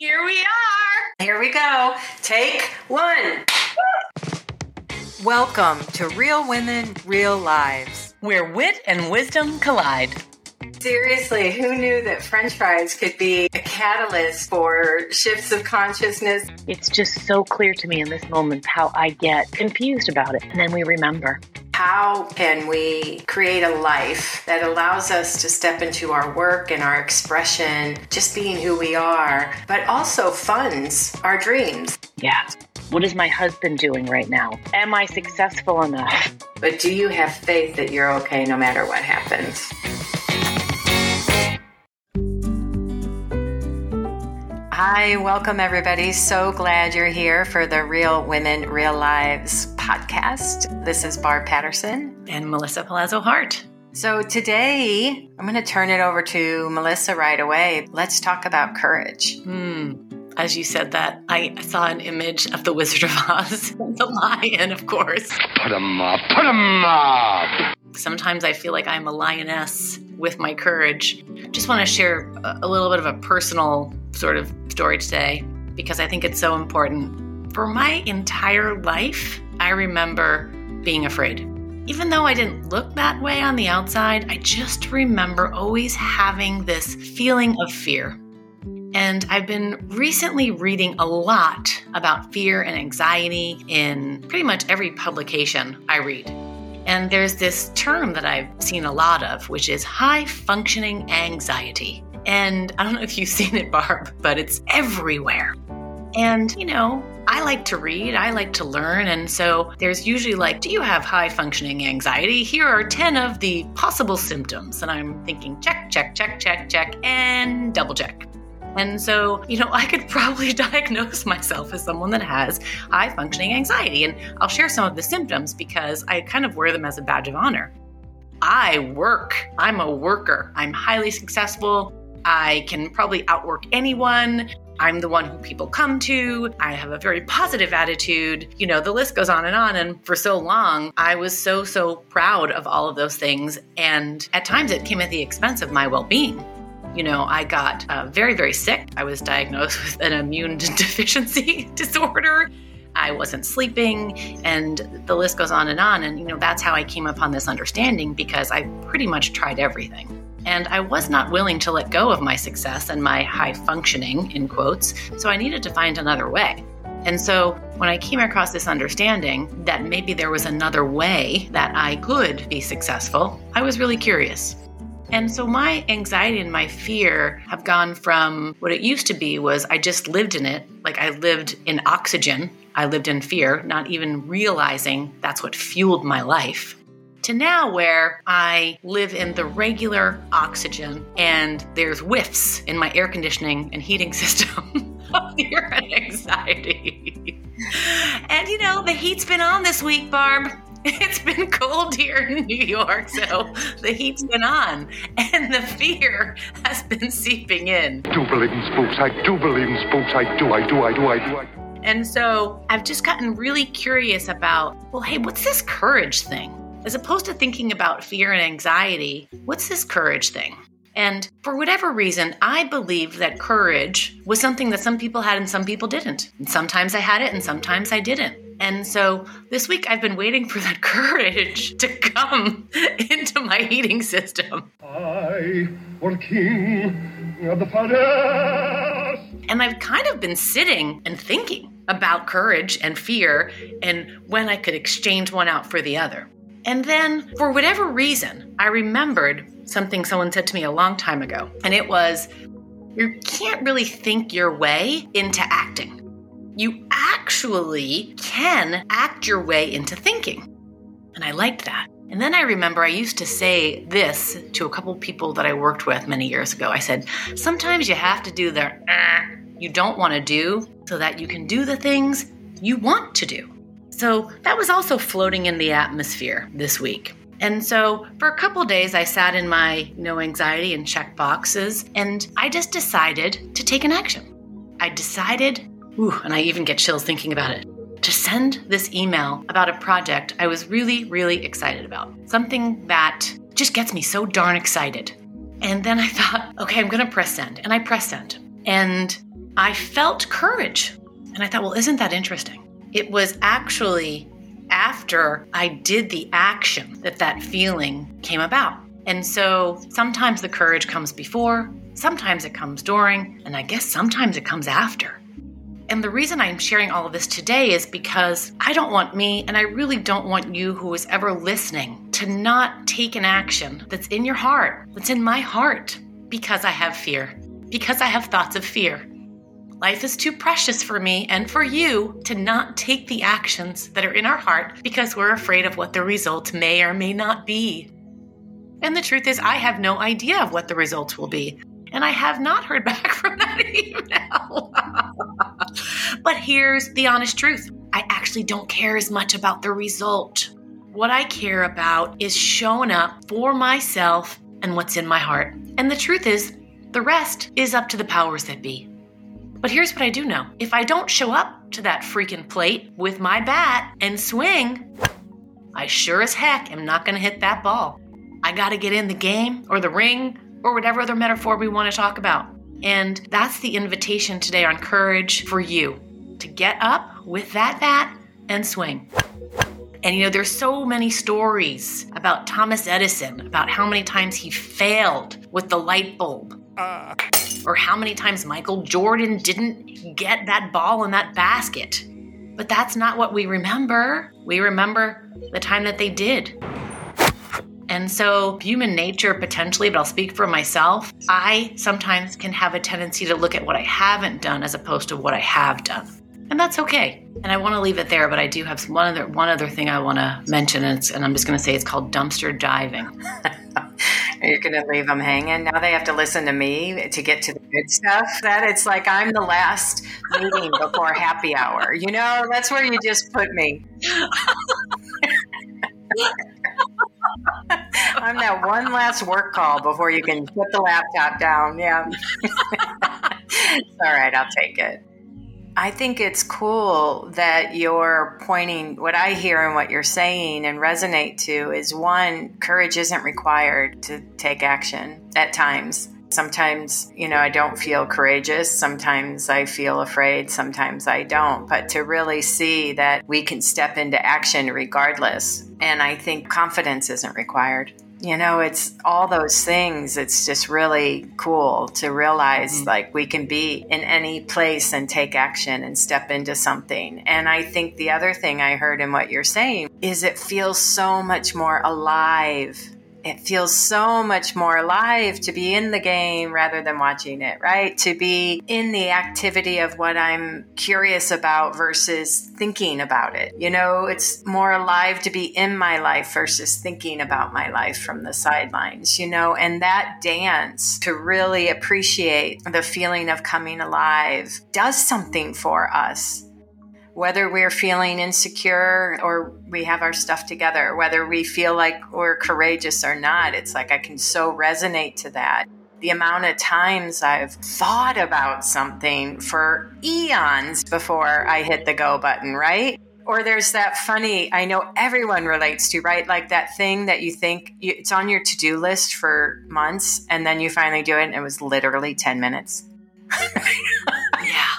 Here we are. Here we go. Take one. Welcome to Real Women, Real Lives, where wit and wisdom collide. Seriously, who knew that french fries could be a catalyst for shifts of consciousness? It's just so clear to me in this moment how I get confused about it. And then we remember. How can we create a life that allows us to step into our work and our expression, just being who we are, but also funds our dreams? Yeah. What is my husband doing right now? Am I successful enough? But do you have faith that you're okay no matter what happens? Hi, welcome everybody. So glad you're here for the Real Women, Real Lives podcast. This is Barb Patterson and Melissa Palazzo Hart. So today I'm going to turn it over to Melissa right away. Let's talk about courage. Hmm. As you said that, I saw an image of the Wizard of Oz, the lion, of course. Put him up, put him up. Sometimes I feel like I'm a lioness with my courage. Just want to share a little bit of a personal sort of story today because I think it's so important. For my entire life, I remember being afraid. Even though I didn't look that way on the outside, I just remember always having this feeling of fear. And I've been recently reading a lot about fear and anxiety in pretty much every publication I read. And there's this term that I've seen a lot of, which is high functioning anxiety. And I don't know if you've seen it, Barb, but it's everywhere. And, you know, I like to read, I like to learn. And so there's usually like, do you have high functioning anxiety? Here are 10 of the possible symptoms. And I'm thinking, check, check, check, check, check, and double check. And so, you know, I could probably diagnose myself as someone that has high functioning anxiety. And I'll share some of the symptoms because I kind of wear them as a badge of honor. I work. I'm a worker. I'm highly successful. I can probably outwork anyone. I'm the one who people come to. I have a very positive attitude. You know, the list goes on and on. And for so long, I was so, so proud of all of those things. And at times it came at the expense of my well being. You know, I got uh, very, very sick. I was diagnosed with an immune deficiency disorder. I wasn't sleeping, and the list goes on and on. And, you know, that's how I came upon this understanding because I pretty much tried everything. And I was not willing to let go of my success and my high functioning, in quotes, so I needed to find another way. And so when I came across this understanding that maybe there was another way that I could be successful, I was really curious. And so my anxiety and my fear have gone from what it used to be was I just lived in it, like I lived in oxygen. I lived in fear, not even realizing that's what fueled my life. To now, where I live in the regular oxygen and there's whiffs in my air conditioning and heating system of fear and anxiety. And you know, the heat's been on this week, Barb. It's been cold here in New York, so the heat's been on, and the fear has been seeping in. I do believe in spooks. I do believe in spooks. I do. I do. I do. I do. I do. And so I've just gotten really curious about, well, hey, what's this courage thing? As opposed to thinking about fear and anxiety, what's this courage thing? And for whatever reason, I believe that courage was something that some people had and some people didn't. And sometimes I had it and sometimes I didn't. And so this week I've been waiting for that courage to come into my heating system. I was king of the forest. And I've kind of been sitting and thinking about courage and fear and when I could exchange one out for the other. And then, for whatever reason, I remembered something someone said to me a long time ago. And it was, you can't really think your way into acting. You actually can act your way into thinking. And I liked that. And then I remember I used to say this to a couple people that I worked with many years ago. I said, sometimes you have to do the uh, you don't want to do so that you can do the things you want to do. So that was also floating in the atmosphere this week. And so for a couple days, I sat in my no anxiety and check boxes, and I just decided to take an action. I decided, ooh, and I even get chills thinking about it, to send this email about a project I was really, really excited about. Something that just gets me so darn excited. And then I thought, okay, I'm gonna press send. And I press send. And I felt courage. And I thought, well, isn't that interesting? It was actually after I did the action that that feeling came about. And so sometimes the courage comes before, sometimes it comes during, and I guess sometimes it comes after. And the reason I'm sharing all of this today is because I don't want me, and I really don't want you who is ever listening, to not take an action that's in your heart, that's in my heart, because I have fear, because I have thoughts of fear. Life is too precious for me and for you to not take the actions that are in our heart because we're afraid of what the result may or may not be. And the truth is, I have no idea of what the results will be. And I have not heard back from that email. but here's the honest truth I actually don't care as much about the result. What I care about is showing up for myself and what's in my heart. And the truth is, the rest is up to the powers that be. But here's what I do know if I don't show up to that freaking plate with my bat and swing, I sure as heck am not going to hit that ball. I got to get in the game or the ring or whatever other metaphor we want to talk about. And that's the invitation today on courage for you to get up with that bat and swing. And you know, there's so many stories about Thomas Edison, about how many times he failed with the light bulb. Uh. Or how many times Michael Jordan didn't get that ball in that basket. But that's not what we remember. We remember the time that they did. And so, human nature potentially, but I'll speak for myself, I sometimes can have a tendency to look at what I haven't done as opposed to what I have done. And that's okay. And I want to leave it there, but I do have one other one other thing I want to mention, and, and I'm just going to say it's called dumpster diving. You're going to leave them hanging. Now they have to listen to me to get to the good stuff. That it's like I'm the last meeting before happy hour. You know, that's where you just put me. I'm that one last work call before you can put the laptop down. Yeah. all right, I'll take it. I think it's cool that you're pointing what I hear and what you're saying and resonate to is one, courage isn't required to take action at times. Sometimes, you know, I don't feel courageous. Sometimes I feel afraid. Sometimes I don't. But to really see that we can step into action regardless. And I think confidence isn't required. You know, it's all those things. It's just really cool to realize mm-hmm. like we can be in any place and take action and step into something. And I think the other thing I heard in what you're saying is it feels so much more alive it feels so much more alive to be in the game rather than watching it, right? To be in the activity of what I'm curious about versus thinking about it. You know, it's more alive to be in my life versus thinking about my life from the sidelines, you know, and that dance to really appreciate the feeling of coming alive does something for us whether we're feeling insecure or we have our stuff together, whether we feel like we're courageous or not, it's like I can so resonate to that. The amount of times I've thought about something for eons before I hit the go button, right? Or there's that funny, I know everyone relates to, right? Like that thing that you think it's on your to do list for months and then you finally do it and it was literally 10 minutes. Yeah.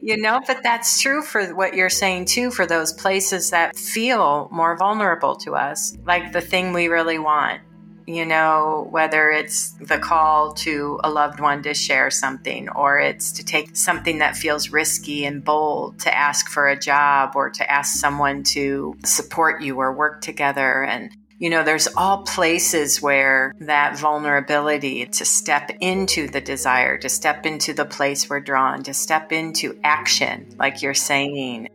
You know, but that's true for what you're saying too, for those places that feel more vulnerable to us, like the thing we really want. You know, whether it's the call to a loved one to share something, or it's to take something that feels risky and bold to ask for a job or to ask someone to support you or work together. And you know, there's all places where that vulnerability to step into the desire, to step into the place we're drawn, to step into action, like you're saying.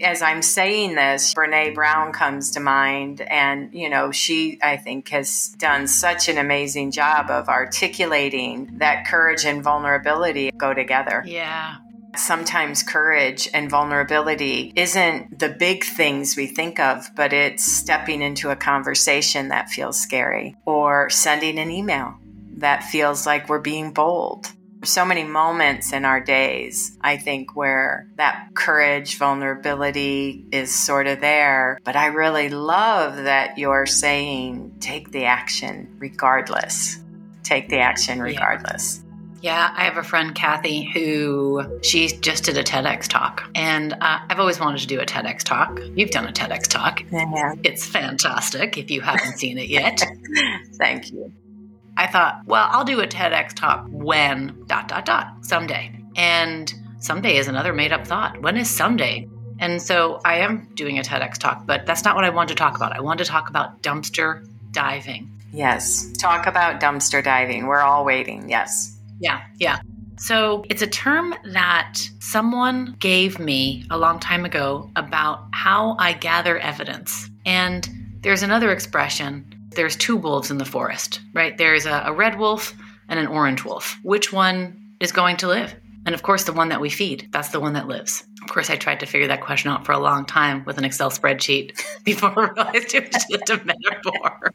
As I'm saying this, Brene Brown comes to mind. And, you know, she, I think, has done such an amazing job of articulating that courage and vulnerability go together. Yeah. Sometimes courage and vulnerability isn't the big things we think of, but it's stepping into a conversation that feels scary or sending an email that feels like we're being bold. So many moments in our days, I think, where that courage, vulnerability is sort of there. But I really love that you're saying take the action regardless. Take the action regardless. Yeah, I have a friend, Kathy, who she just did a TEDx talk. And uh, I've always wanted to do a TEDx talk. You've done a TEDx talk. Yeah. It's fantastic if you haven't seen it yet. Thank you. I thought, well, I'll do a TEDx talk when dot dot dot someday. And someday is another made up thought. When is someday? And so I am doing a TEDx talk, but that's not what I wanted to talk about. I wanted to talk about dumpster diving. Yes. Talk about dumpster diving. We're all waiting. Yes. Yeah, yeah. So it's a term that someone gave me a long time ago about how I gather evidence. And there's another expression there's two wolves in the forest, right? There's a, a red wolf and an orange wolf. Which one is going to live? And of course, the one that we feed, that's the one that lives. Of course, I tried to figure that question out for a long time with an Excel spreadsheet before I realized it was just a metaphor.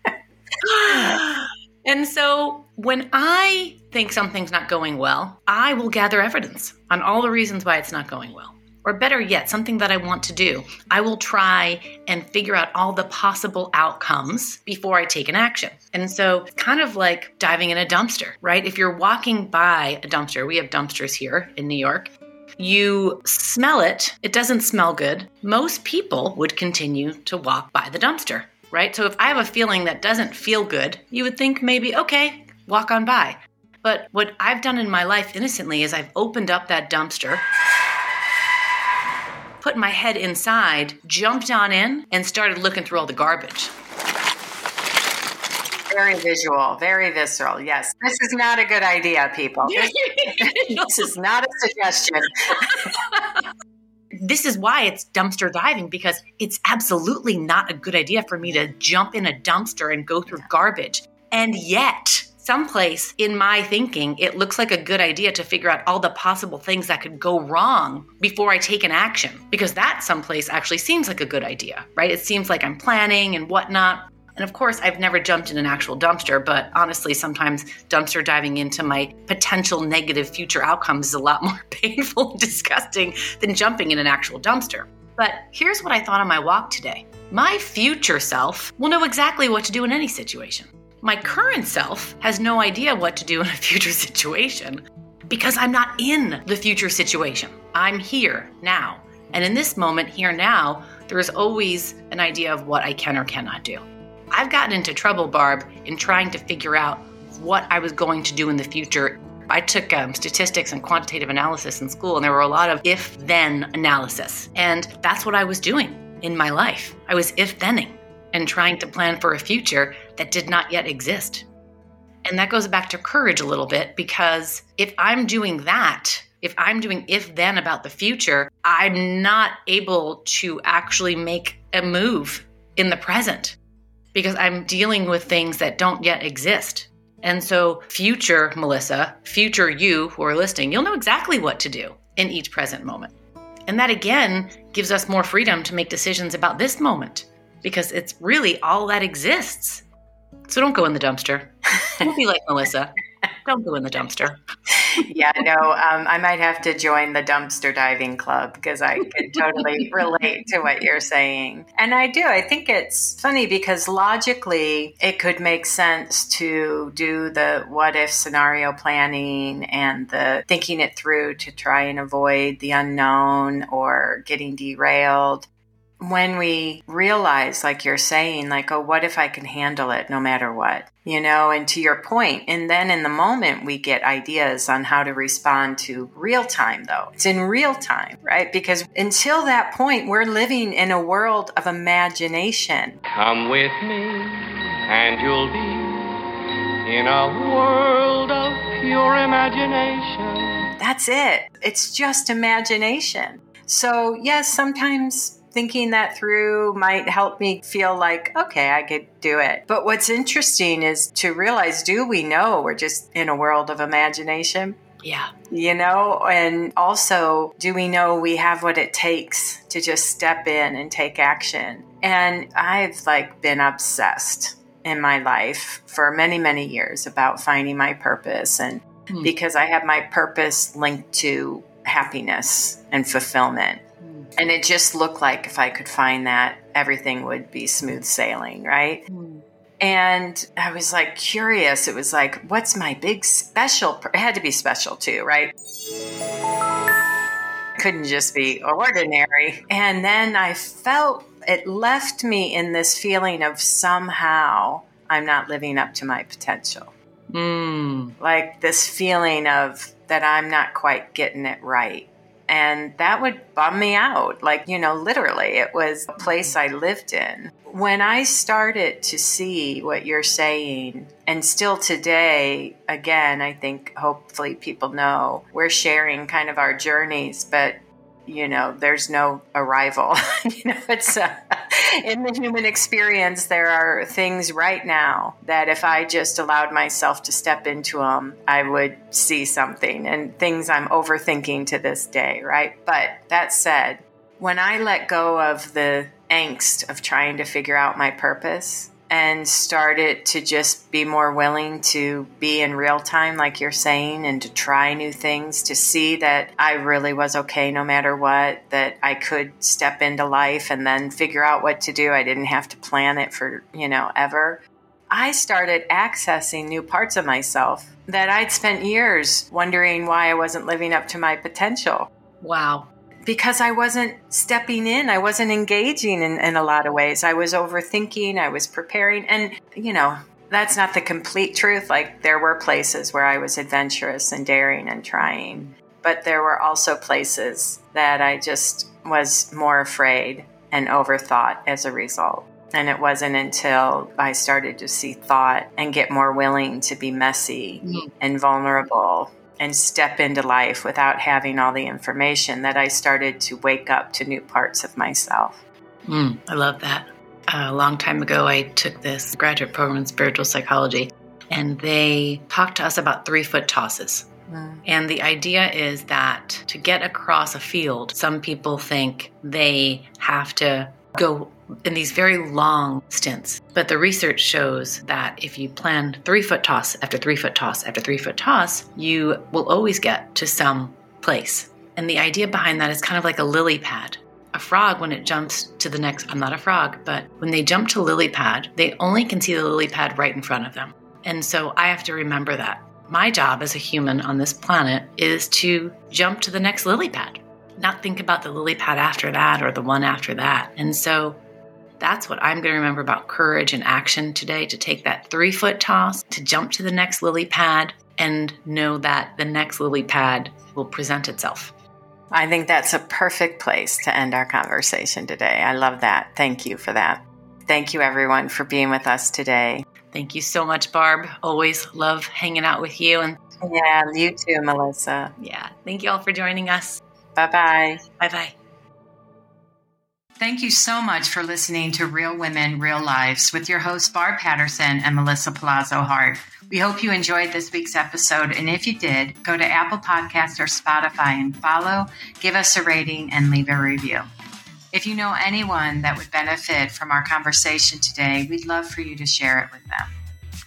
and so when I think something's not going well, I will gather evidence on all the reasons why it's not going well. Or better yet, something that I want to do. I will try and figure out all the possible outcomes before I take an action. And so, it's kind of like diving in a dumpster, right? If you're walking by a dumpster, we have dumpsters here in New York. You smell it, it doesn't smell good. Most people would continue to walk by the dumpster, right? So, if I have a feeling that doesn't feel good, you would think maybe, okay, walk on by. But what I've done in my life innocently is I've opened up that dumpster put my head inside, jumped on in, and started looking through all the garbage. Very visual, very visceral. Yes. This is not a good idea, people. This, this is not a suggestion. this is why it's dumpster diving because it's absolutely not a good idea for me to jump in a dumpster and go through garbage. And yet, someplace in my thinking, it looks like a good idea to figure out all the possible things that could go wrong before I take an action. Because that someplace actually seems like a good idea, right? It seems like I'm planning and whatnot. And of course, I've never jumped in an actual dumpster, but honestly, sometimes dumpster diving into my potential negative future outcomes is a lot more painful and disgusting than jumping in an actual dumpster. But here's what I thought on my walk today my future self will know exactly what to do in any situation. My current self has no idea what to do in a future situation because I'm not in the future situation. I'm here now. And in this moment, here now, there is always an idea of what I can or cannot do. I've gotten into trouble, Barb, in trying to figure out what I was going to do in the future. I took um, statistics and quantitative analysis in school, and there were a lot of if then analysis. And that's what I was doing in my life. I was if thenning and trying to plan for a future that did not yet exist. And that goes back to courage a little bit because if I'm doing that, if I'm doing if then about the future, I'm not able to actually make a move in the present because I'm dealing with things that don't yet exist. And so, future Melissa, future you who are listening, you'll know exactly what to do in each present moment. And that again gives us more freedom to make decisions about this moment because it's really all that exists. So don't go in the dumpster. Don't be like Melissa. Don't go in the dumpster. yeah, no, um, I might have to join the dumpster diving club because I can totally relate to what you're saying. And I do. I think it's funny because logically it could make sense to do the what if scenario planning and the thinking it through to try and avoid the unknown or getting derailed when we realize, like you're saying, like, oh, what if I can handle it no matter what? You know, and to your point, and then in the moment, we get ideas on how to respond to real time, though. It's in real time, right? Because until that point, we're living in a world of imagination. Come with me, and you'll be in a world of pure imagination. That's it. It's just imagination. So, yes, sometimes thinking that through might help me feel like, okay, I could do it. But what's interesting is to realize do we know we're just in a world of imagination? Yeah. You know, and also, do we know we have what it takes to just step in and take action? And I've like been obsessed in my life for many, many years about finding my purpose. And hmm. because I have my purpose linked to happiness and fulfillment. And it just looked like if I could find that, everything would be smooth sailing, right? Mm. And I was like curious. It was like, what's my big special? It had to be special too, right? Couldn't just be ordinary. And then I felt it left me in this feeling of somehow I'm not living up to my potential. Mm. Like this feeling of that I'm not quite getting it right. And that would bum me out. Like, you know, literally, it was a place I lived in. When I started to see what you're saying, and still today, again, I think hopefully people know we're sharing kind of our journeys, but you know, there's no arrival. you know, it's uh, in the human experience. There are things right now that if I just allowed myself to step into them, I would see something, and things I'm overthinking to this day. Right, but that said, when I let go of the angst of trying to figure out my purpose and started to just be more willing to be in real time, like you're saying, and to try new things, to see that I really was okay no matter what, that I could step into life and then figure out what to do. I didn't have to plan it for, you know, ever. I started accessing new parts of myself that I'd spent years wondering why I wasn't living up to my potential Wow. Because I wasn't stepping in. I wasn't engaging in, in a lot of ways. I was overthinking, I was preparing. And, you know, that's not the complete truth. Like, there were places where I was adventurous and daring and trying, but there were also places that I just was more afraid and overthought as a result. And it wasn't until I started to see thought and get more willing to be messy Mm. and vulnerable and step into life without having all the information that I started to wake up to new parts of myself. Mm, I love that. a long time ago, I took this graduate program in spiritual psychology, and they talked to us about three foot tosses. And the idea is that to get across a field, some people think they have to go in these very long stints. But the research shows that if you plan three foot toss after three foot toss after three foot toss, you will always get to some place. And the idea behind that is kind of like a lily pad. A frog, when it jumps to the next, I'm not a frog, but when they jump to lily pad, they only can see the lily pad right in front of them. And so I have to remember that. My job as a human on this planet is to jump to the next lily pad, not think about the lily pad after that or the one after that. And so that's what I'm going to remember about courage and action today to take that three foot toss, to jump to the next lily pad, and know that the next lily pad will present itself. I think that's a perfect place to end our conversation today. I love that. Thank you for that. Thank you, everyone, for being with us today. Thank you so much, Barb. Always love hanging out with you. And Yeah, you too, Melissa. yeah, thank you all for joining us. Bye bye. Bye bye. Thank you so much for listening to Real Women, Real Lives with your hosts, Barb Patterson and Melissa Palazzo Hart. We hope you enjoyed this week's episode, and if you did, go to Apple Podcast or Spotify and follow, give us a rating, and leave a review. If you know anyone that would benefit from our conversation today, we'd love for you to share it with them.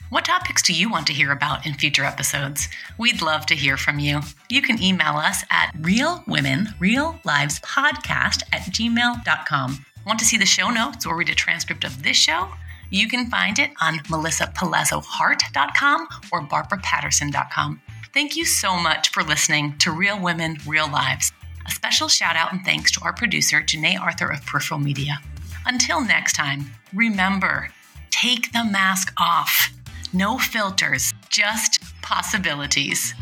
What topics do you want to hear about in future episodes? We'd love to hear from you. You can email us at realwomenreallivespodcast at gmail.com. Want to see the show notes or read a transcript of this show? You can find it on melissapalazzohart.com or barbarapatterson.com. Thank you so much for listening to Real Women, Real Lives. A special shout out and thanks to our producer, Janae Arthur of Peripheral Media. Until next time, remember take the mask off. No filters, just possibilities.